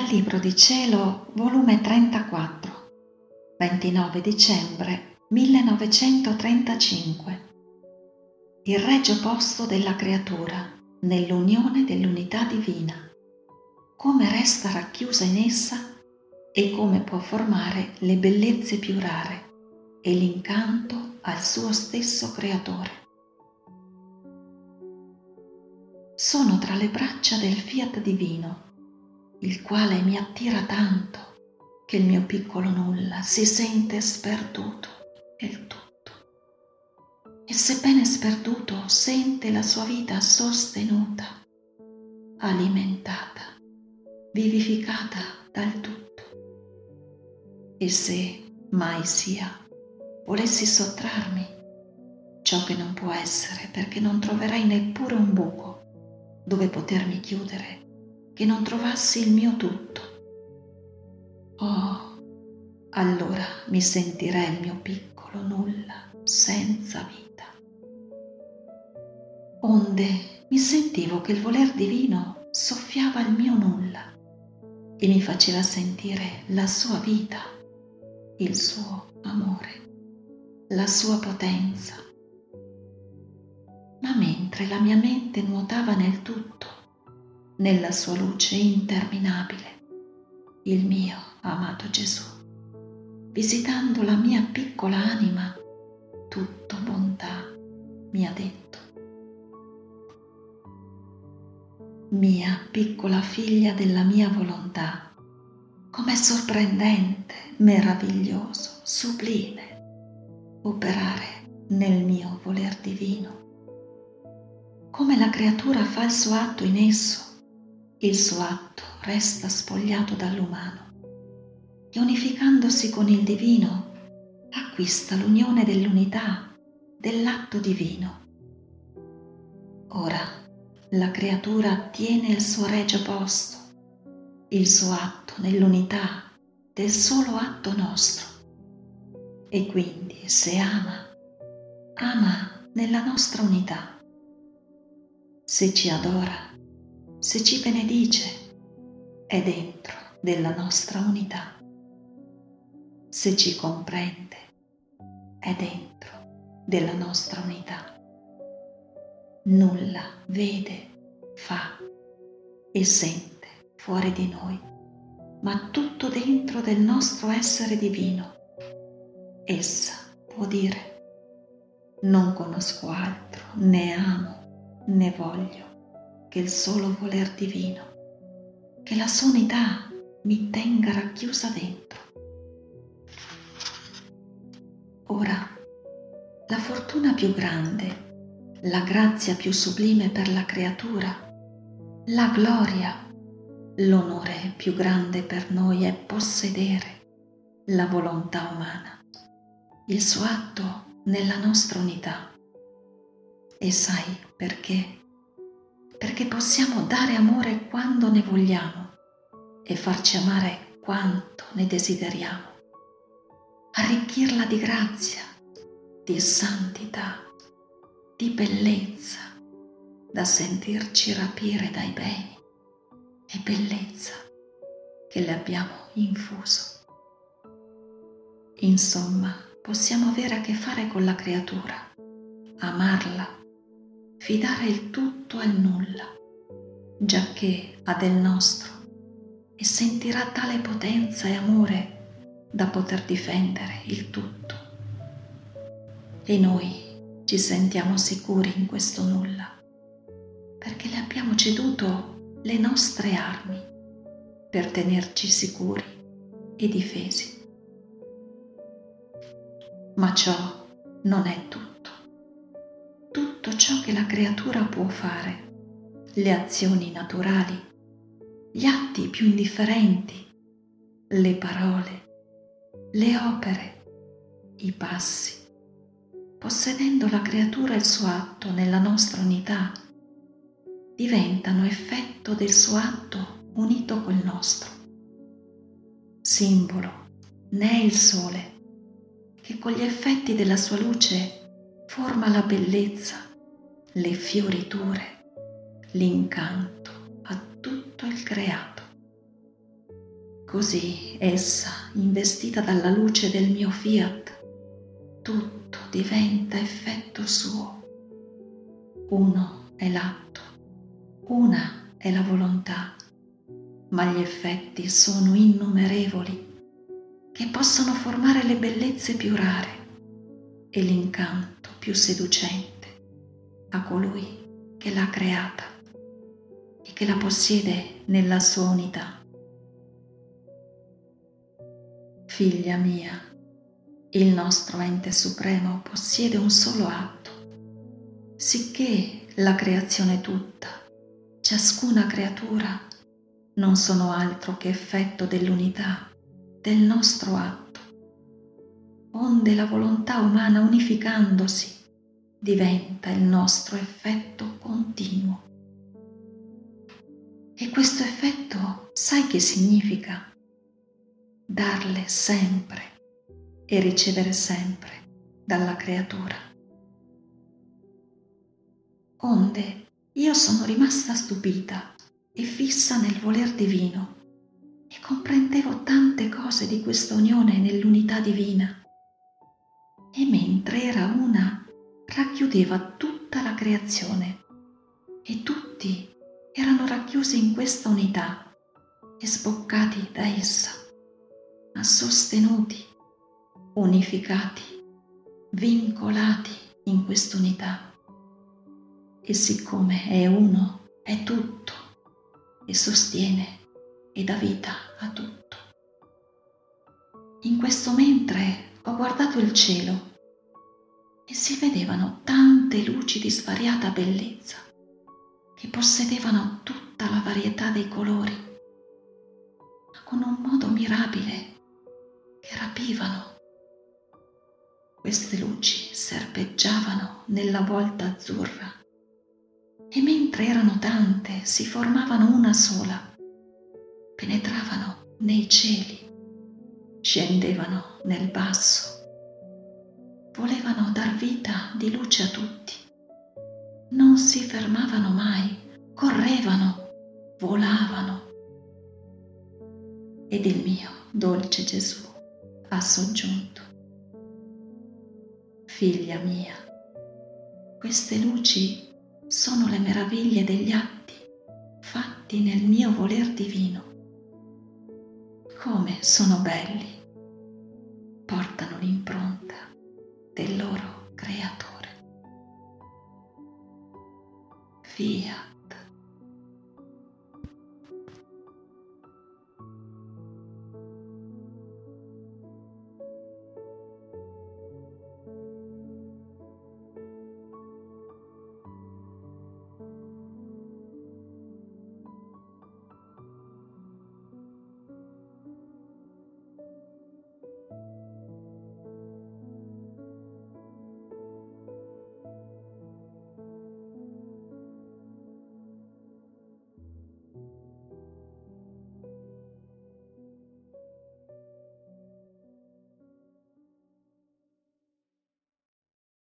Dal Libro di Cielo, volume 34, 29 dicembre 1935. Il regio posto della creatura nell'unione dell'unità divina, come resta racchiusa in essa e come può formare le bellezze più rare e l'incanto al suo stesso creatore. Sono tra le braccia del fiat divino il quale mi attira tanto che il mio piccolo nulla si sente sperduto del tutto. E sebbene sperduto sente la sua vita sostenuta, alimentata, vivificata dal tutto. E se mai sia volessi sottrarmi, ciò che non può essere perché non troverai neppure un buco dove potermi chiudere che non trovassi il mio tutto. Oh, allora mi sentirei il mio piccolo nulla senza vita. Onde mi sentivo che il voler divino soffiava il mio nulla e mi faceva sentire la sua vita, il suo amore, la sua potenza. Ma mentre la mia mente nuotava nel tutto, nella sua luce interminabile, il mio amato Gesù, visitando la mia piccola anima, tutto bontà, mi ha detto. Mia piccola figlia della mia volontà, com'è sorprendente, meraviglioso, sublime operare nel mio voler divino. Come la creatura fa il suo atto in esso, il suo atto resta spogliato dall'umano e unificandosi con il divino acquista l'unione dell'unità dell'atto divino. Ora la creatura tiene il suo regio posto, il suo atto nell'unità del solo atto nostro e quindi se ama, ama nella nostra unità. Se ci adora, se ci benedice, è dentro della nostra unità. Se ci comprende, è dentro della nostra unità. Nulla vede, fa e sente fuori di noi, ma tutto dentro del nostro essere divino. Essa può dire, non conosco altro, né amo, né voglio che il solo voler divino, che la sua unità mi tenga racchiusa dentro. Ora, la fortuna più grande, la grazia più sublime per la creatura, la gloria, l'onore più grande per noi è possedere la volontà umana, il suo atto nella nostra unità. E sai perché? Perché possiamo dare amore quando ne vogliamo e farci amare quanto ne desideriamo. Arricchirla di grazia, di santità, di bellezza, da sentirci rapire dai beni e bellezza che le abbiamo infuso. Insomma, possiamo avere a che fare con la creatura, amarla fidare il tutto al nulla, giacché ha del nostro e sentirà tale potenza e amore da poter difendere il tutto. E noi ci sentiamo sicuri in questo nulla, perché le abbiamo ceduto le nostre armi per tenerci sicuri e difesi. Ma ciò non è tutto tutto ciò che la creatura può fare, le azioni naturali, gli atti più indifferenti, le parole, le opere, i passi. Possedendo la creatura il suo atto nella nostra unità, diventano effetto del suo atto unito col nostro. Simbolo è il sole, che con gli effetti della sua luce forma la bellezza le fioriture, l'incanto a tutto il creato. Così essa, investita dalla luce del mio fiat, tutto diventa effetto suo. Uno è l'atto, una è la volontà, ma gli effetti sono innumerevoli che possono formare le bellezze più rare e l'incanto più seducente a colui che l'ha creata e che la possiede nella sua unità. Figlia mia, il nostro ente supremo possiede un solo atto, sicché la creazione tutta, ciascuna creatura, non sono altro che effetto dell'unità del nostro atto, onde la volontà umana unificandosi diventa il nostro effetto continuo. E questo effetto sai che significa? darle sempre e ricevere sempre dalla creatura. Onde io sono rimasta stupita e fissa nel voler divino e comprendevo tante cose di questa unione nell'unità divina. E mentre era una, racchiudeva tutta la creazione e tutti erano racchiusi in questa unità e sboccati da essa ma sostenuti, unificati, vincolati in quest'unità. E siccome è uno, è tutto e sostiene e dà vita a tutto. In questo mentre ho guardato il cielo e si vedevano tante luci di svariata bellezza che possedevano tutta la varietà dei colori, ma con un modo mirabile che rapivano. Queste luci serpeggiavano nella volta azzurra e mentre erano tante si formavano una sola, penetravano nei cieli, scendevano nel basso, volevano dar vita di luce a tutti, non si fermavano mai, correvano, volavano. Ed il mio dolce Gesù ha soggiunto. Figlia mia, queste luci sono le meraviglie degli atti fatti nel mio voler divino. Come sono belli, del loro creatore. Fiat.